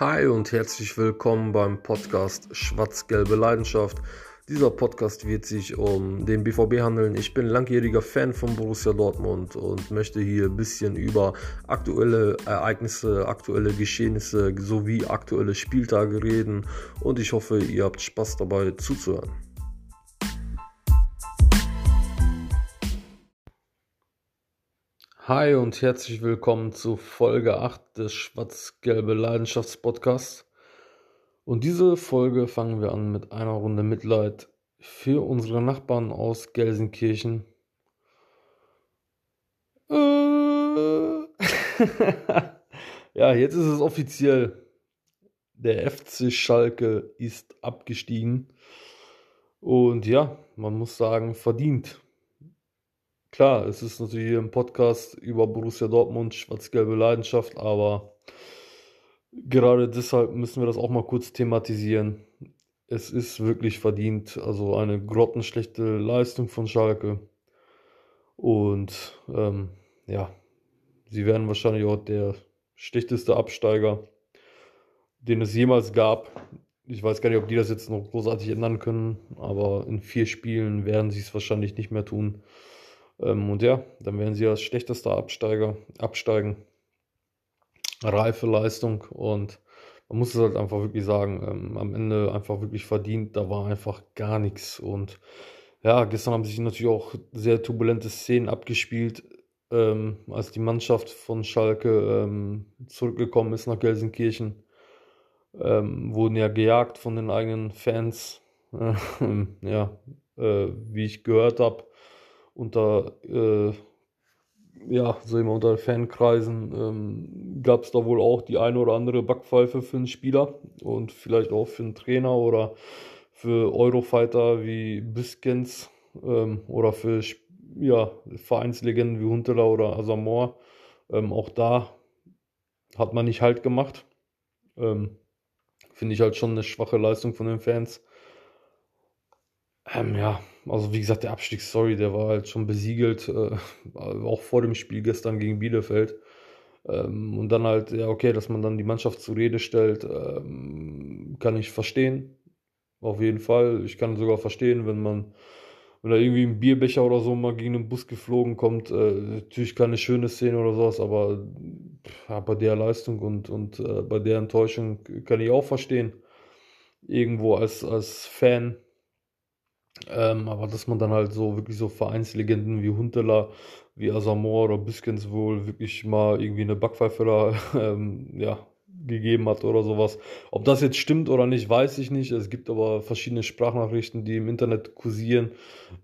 Hi und herzlich willkommen beim Podcast Schwarz-Gelbe Leidenschaft. Dieser Podcast wird sich um den BVB handeln. Ich bin langjähriger Fan von Borussia Dortmund und möchte hier ein bisschen über aktuelle Ereignisse, aktuelle Geschehnisse sowie aktuelle Spieltage reden und ich hoffe, ihr habt Spaß dabei zuzuhören. Hi und herzlich willkommen zu Folge 8 des Schwarz-Gelbe Leidenschaftspodcasts. Und diese Folge fangen wir an mit einer Runde Mitleid für unsere Nachbarn aus Gelsenkirchen. Äh. ja, jetzt ist es offiziell. Der FC Schalke ist abgestiegen. Und ja, man muss sagen, verdient. Klar, es ist natürlich ein Podcast über Borussia Dortmund, schwarz-gelbe Leidenschaft, aber gerade deshalb müssen wir das auch mal kurz thematisieren. Es ist wirklich verdient, also eine grottenschlechte Leistung von Schalke. Und ähm, ja, sie werden wahrscheinlich auch der schlechteste Absteiger, den es jemals gab. Ich weiß gar nicht, ob die das jetzt noch großartig ändern können, aber in vier Spielen werden sie es wahrscheinlich nicht mehr tun. Ähm, und ja, dann werden sie als schlechtester Absteiger absteigen. Reife Leistung und man muss es halt einfach wirklich sagen, ähm, am Ende einfach wirklich verdient, da war einfach gar nichts. Und ja, gestern haben sich natürlich auch sehr turbulente Szenen abgespielt, ähm, als die Mannschaft von Schalke ähm, zurückgekommen ist nach Gelsenkirchen. Ähm, wurden ja gejagt von den eigenen Fans. ja, äh, wie ich gehört habe, unter, äh, ja, so immer unter Fankreisen ähm, gab es da wohl auch die eine oder andere Backpfeife für einen Spieler und vielleicht auch für einen Trainer oder für Eurofighter wie Biskens ähm, oder für ja, Vereinslegenden wie Huntela oder Asamoah. Ähm, auch da hat man nicht halt gemacht. Ähm, Finde ich halt schon eine schwache Leistung von den Fans. Ähm, ja, also wie gesagt, der Abstiegsstory, der war halt schon besiegelt, äh, auch vor dem Spiel gestern gegen Bielefeld. Ähm, und dann halt, ja, okay, dass man dann die Mannschaft zur Rede stellt, ähm, kann ich verstehen. Auf jeden Fall. Ich kann sogar verstehen, wenn man, wenn da irgendwie ein Bierbecher oder so mal gegen den Bus geflogen kommt, äh, natürlich keine schöne Szene oder sowas, aber ja, bei der Leistung und, und äh, bei der Enttäuschung kann ich auch verstehen. Irgendwo als, als Fan ähm, aber dass man dann halt so wirklich so Vereinslegenden wie Huntela, wie Asamoah oder Biskens wohl wirklich mal irgendwie eine Backpfeife da ähm, ja, gegeben hat oder sowas. Ob das jetzt stimmt oder nicht, weiß ich nicht. Es gibt aber verschiedene Sprachnachrichten, die im Internet kursieren,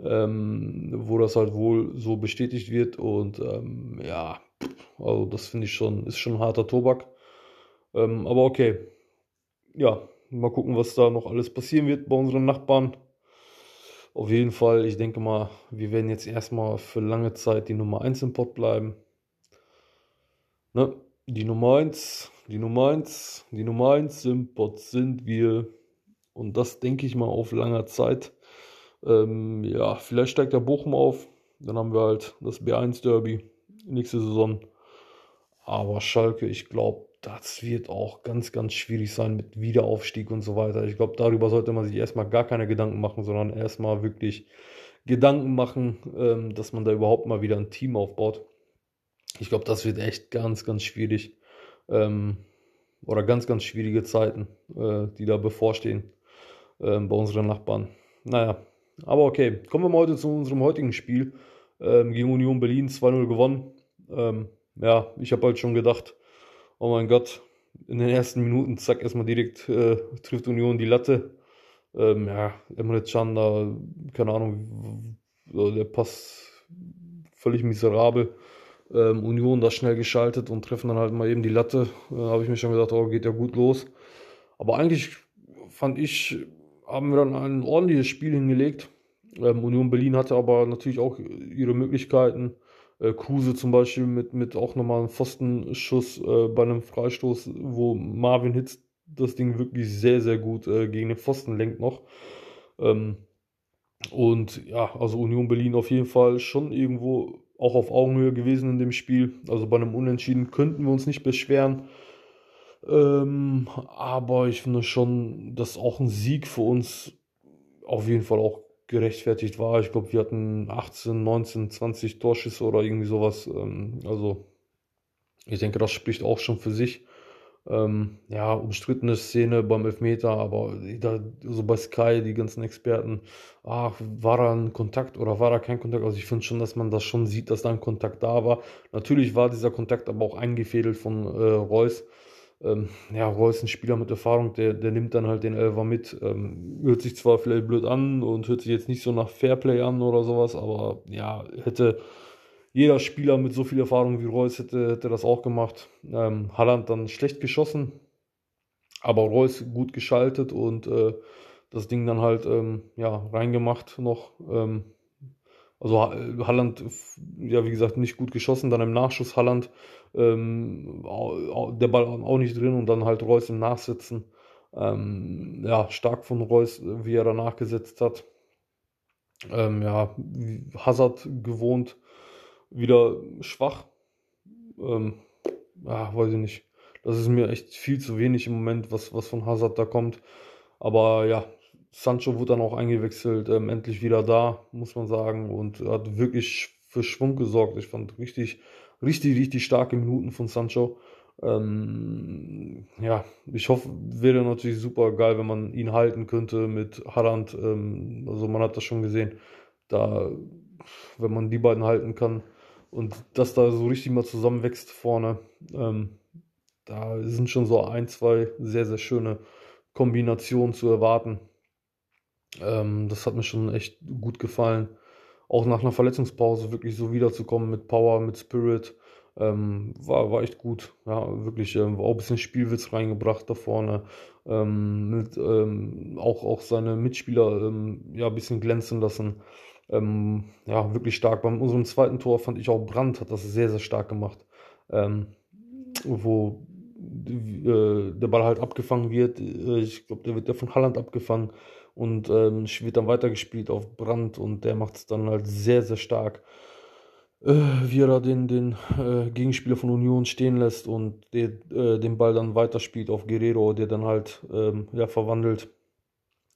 ähm, wo das halt wohl so bestätigt wird. Und ähm, ja, also das finde ich schon, ist schon harter Tobak. Ähm, aber okay. Ja, mal gucken, was da noch alles passieren wird bei unseren Nachbarn. Auf jeden Fall, ich denke mal, wir werden jetzt erstmal für lange Zeit die Nummer 1 im Pod bleiben. Ne? Die Nummer 1, die Nummer 1, die Nummer 1 im Pod sind wir. Und das denke ich mal auf langer Zeit. Ähm, ja, vielleicht steigt der Bochum auf. Dann haben wir halt das B1 Derby nächste Saison. Aber Schalke, ich glaube, das wird auch ganz, ganz schwierig sein mit Wiederaufstieg und so weiter. Ich glaube, darüber sollte man sich erstmal gar keine Gedanken machen, sondern erstmal wirklich Gedanken machen, ähm, dass man da überhaupt mal wieder ein Team aufbaut. Ich glaube, das wird echt ganz, ganz schwierig. Ähm, oder ganz, ganz schwierige Zeiten, äh, die da bevorstehen äh, bei unseren Nachbarn. Naja, aber okay. Kommen wir mal heute zu unserem heutigen Spiel. Ähm, gegen Union Berlin 2-0 gewonnen. Ähm, ja, ich habe halt schon gedacht, oh mein Gott, in den ersten Minuten, zack, erstmal direkt äh, trifft Union die Latte. Ähm, ja, Emre Can da, keine Ahnung, der Pass völlig miserabel. Ähm, Union da schnell geschaltet und treffen dann halt mal eben die Latte. Da äh, habe ich mir schon gedacht, oh, geht ja gut los. Aber eigentlich fand ich, haben wir dann ein ordentliches Spiel hingelegt. Ähm, Union Berlin hatte aber natürlich auch ihre Möglichkeiten. Äh, Kruse zum Beispiel mit, mit auch nochmal einem Pfostenschuss äh, bei einem Freistoß, wo Marvin Hitz das Ding wirklich sehr, sehr gut äh, gegen den Pfosten lenkt noch. Ähm, und ja, also Union Berlin auf jeden Fall schon irgendwo auch auf Augenhöhe gewesen in dem Spiel. Also bei einem Unentschieden könnten wir uns nicht beschweren. Ähm, aber ich finde schon, dass auch ein Sieg für uns auf jeden Fall auch gerechtfertigt war. Ich glaube, wir hatten 18, 19, 20 Torschüsse oder irgendwie sowas. Ähm, also ich denke, das spricht auch schon für sich. Ähm, ja, umstrittene Szene beim Elfmeter, aber da, so bei Sky, die ganzen Experten, ach, war da ein Kontakt oder war da kein Kontakt? Also ich finde schon, dass man das schon sieht, dass da ein Kontakt da war. Natürlich war dieser Kontakt aber auch eingefädelt von äh, Reus. Ähm, ja, Reus ein Spieler mit Erfahrung, der, der nimmt dann halt den Elfer mit. Ähm, hört sich zwar vielleicht blöd an und hört sich jetzt nicht so nach Fairplay an oder sowas, aber ja, hätte jeder Spieler mit so viel Erfahrung wie Reus hätte, hätte das auch gemacht. Ähm, Halland dann schlecht geschossen, aber Reus gut geschaltet und äh, das Ding dann halt ähm, ja, reingemacht noch. Ähm, also Halland, ja wie gesagt, nicht gut geschossen, dann im Nachschuss Halland, ähm, der Ball auch nicht drin und dann halt Reus im Nachsitzen. Ähm, ja, stark von Reus, wie er danach gesetzt hat. Ähm, ja, Hazard gewohnt, wieder schwach. Ähm, ja, weiß ich nicht. Das ist mir echt viel zu wenig im Moment, was, was von Hazard da kommt. Aber ja, Sancho wurde dann auch eingewechselt, ähm, endlich wieder da, muss man sagen, und hat wirklich für Schwung gesorgt. Ich fand richtig, richtig, richtig starke Minuten von Sancho. Ähm, ja, ich hoffe, wäre natürlich super geil, wenn man ihn halten könnte mit Harland. Ähm, also man hat das schon gesehen, da, wenn man die beiden halten kann, und dass da so richtig mal zusammenwächst vorne. Ähm, da sind schon so ein, zwei sehr, sehr schöne Kombinationen zu erwarten. Ähm, das hat mir schon echt gut gefallen. Auch nach einer Verletzungspause wirklich so wiederzukommen mit Power, mit Spirit. Ähm, war, war echt gut. Ja, wirklich ähm, auch ein bisschen Spielwitz reingebracht da vorne. Ähm, mit, ähm, auch, auch seine Mitspieler ähm, ja, ein bisschen glänzen lassen. Ähm, ja, wirklich stark. Bei unserem zweiten Tor fand ich auch Brandt hat das sehr, sehr stark gemacht. Wo äh, der Ball halt abgefangen wird. Äh, ich glaube, der wird ja von Halland abgefangen und ähm, wird dann weitergespielt auf Brandt und der macht es dann halt sehr, sehr stark. Äh, wie er den, den äh, Gegenspieler von Union stehen lässt und der, äh, den Ball dann weiterspielt auf Guerrero, der dann halt ähm, ja, verwandelt.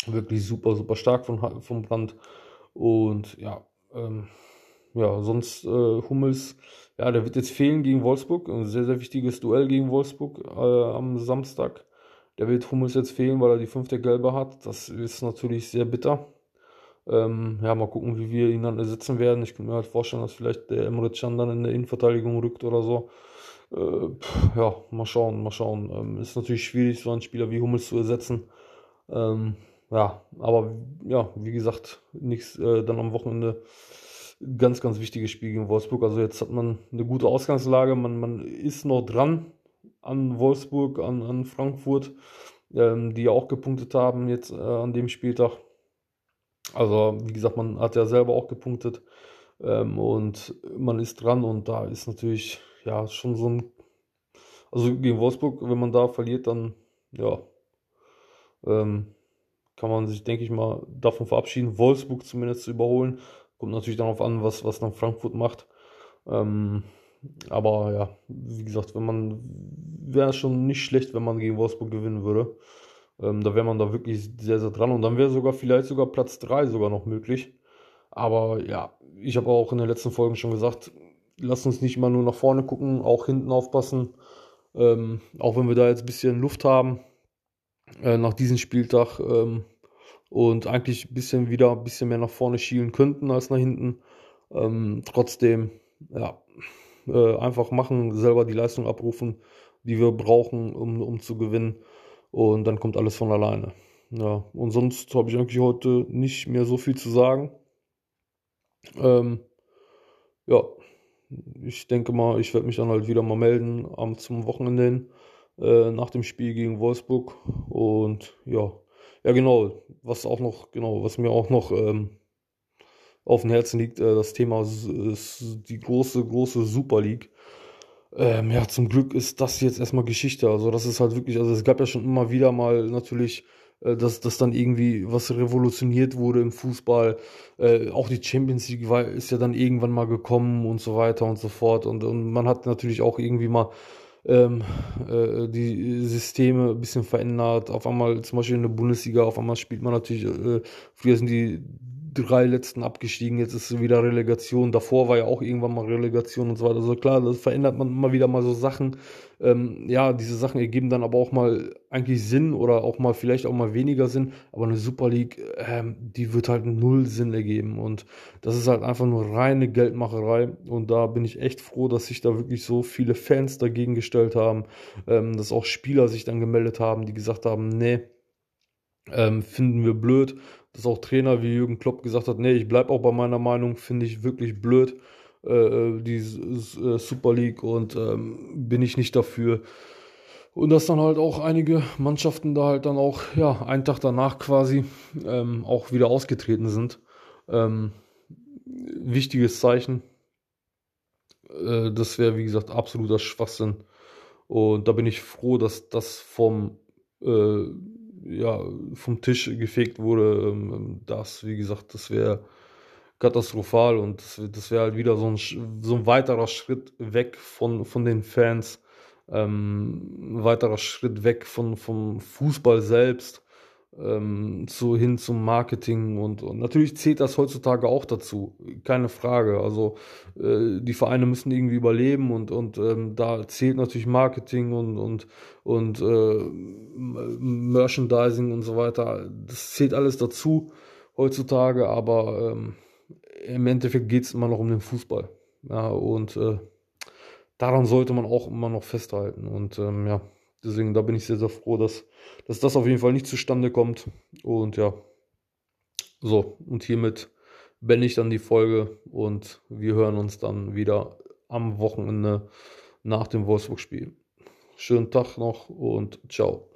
Wirklich super, super stark von, von Brandt. Und ja, ähm, ja, sonst äh, Hummels, ja, der wird jetzt fehlen gegen Wolfsburg. Ein sehr, sehr wichtiges Duell gegen Wolfsburg äh, am Samstag. Der wird Hummels jetzt fehlen, weil er die fünfte Gelbe hat. Das ist natürlich sehr bitter. Ähm, ja, mal gucken, wie wir ihn dann ersetzen werden. Ich kann mir halt vorstellen, dass vielleicht der Emre Can dann in der Innenverteidigung rückt oder so. Äh, pff, ja, mal schauen, mal schauen. Ähm, ist natürlich schwierig, so einen Spieler wie Hummels zu ersetzen. Ähm, ja, aber ja, wie gesagt, nichts äh, dann am Wochenende. Ganz, ganz wichtiges Spiel gegen Wolfsburg. Also jetzt hat man eine gute Ausgangslage. Man, man ist noch dran an Wolfsburg, an, an Frankfurt, ähm, die auch gepunktet haben jetzt äh, an dem Spieltag. Also, wie gesagt, man hat ja selber auch gepunktet ähm, und man ist dran und da ist natürlich ja schon so ein. Also gegen Wolfsburg, wenn man da verliert, dann ja. Ähm, kann man sich, denke ich mal, davon verabschieden, Wolfsburg zumindest zu überholen. Kommt natürlich darauf an, was, was dann Frankfurt macht. Ähm, aber ja, wie gesagt, wenn man wäre schon nicht schlecht, wenn man gegen Wolfsburg gewinnen würde. Ähm, da wäre man da wirklich sehr, sehr dran. Und dann wäre sogar vielleicht sogar Platz 3 sogar noch möglich. Aber ja, ich habe auch in den letzten Folgen schon gesagt, lasst uns nicht immer nur nach vorne gucken, auch hinten aufpassen. Ähm, auch wenn wir da jetzt ein bisschen Luft haben, äh, nach diesem Spieltag ähm, und eigentlich ein bisschen wieder ein bisschen mehr nach vorne schielen könnten als nach hinten. Ähm, trotzdem, ja, äh, einfach machen, selber die Leistung abrufen, die wir brauchen, um, um zu gewinnen. Und dann kommt alles von alleine. Ja, und sonst habe ich eigentlich heute nicht mehr so viel zu sagen. Ähm, ja, ich denke mal, ich werde mich dann halt wieder mal melden am, zum Wochenende hin äh, nach dem Spiel gegen Wolfsburg. Und ja, ja genau, was auch noch, genau, was mir auch noch ähm, auf dem Herzen liegt, äh, das Thema ist, ist, die große, große Super League. Ähm, ja, zum Glück ist das jetzt erstmal Geschichte. Also das ist halt wirklich, also es gab ja schon immer wieder mal natürlich äh, dass, dass dann irgendwie was revolutioniert wurde im Fußball. Äh, auch die Champions League war, ist ja dann irgendwann mal gekommen und so weiter und so fort. Und, und man hat natürlich auch irgendwie mal ähm, äh, die Systeme ein bisschen verändert. Auf einmal zum Beispiel in der Bundesliga, auf einmal spielt man natürlich, äh, früher sind die drei letzten abgestiegen, jetzt ist wieder Relegation. Davor war ja auch irgendwann mal Relegation und so weiter. Also klar, das verändert man immer wieder mal so Sachen. Ähm, ja, diese Sachen ergeben dann aber auch mal eigentlich Sinn oder auch mal vielleicht auch mal weniger Sinn. Aber eine Super League, ähm, die wird halt null Sinn ergeben. Und das ist halt einfach nur reine Geldmacherei. Und da bin ich echt froh, dass sich da wirklich so viele Fans dagegen gestellt haben, ähm, dass auch Spieler sich dann gemeldet haben, die gesagt haben, nee, ähm, finden wir blöd dass auch Trainer wie Jürgen Klopp gesagt hat, nee, ich bleibe auch bei meiner Meinung, finde ich wirklich blöd, äh, äh die äh, Super League und ähm, bin ich nicht dafür. Und dass dann halt auch einige Mannschaften da halt dann auch, ja, einen Tag danach quasi ähm, auch wieder ausgetreten sind. Ähm, wichtiges Zeichen. Äh, das wäre, wie gesagt, absoluter Schwachsinn. Und da bin ich froh, dass das vom äh, ja, vom Tisch gefegt wurde, ähm, das, wie gesagt, das wäre katastrophal und das, das wäre halt wieder so ein, so ein weiterer Schritt weg von, von den Fans, ähm, ein weiterer Schritt weg von, vom Fußball selbst ähm, zu, hin zum Marketing und, und, natürlich zählt das heutzutage auch dazu, keine Frage. Also äh, die Vereine müssen irgendwie überleben und, und ähm, da zählt natürlich Marketing und, und, und äh, Merchandising und so weiter. Das zählt alles dazu heutzutage, aber ähm, im Endeffekt geht es immer noch um den Fußball. Ja, und äh, daran sollte man auch immer noch festhalten. Und ähm, ja, Deswegen, da bin ich sehr, sehr froh, dass, dass das auf jeden Fall nicht zustande kommt. Und ja, so, und hiermit beende ich dann die Folge und wir hören uns dann wieder am Wochenende nach dem Wolfsburg-Spiel. Schönen Tag noch und ciao.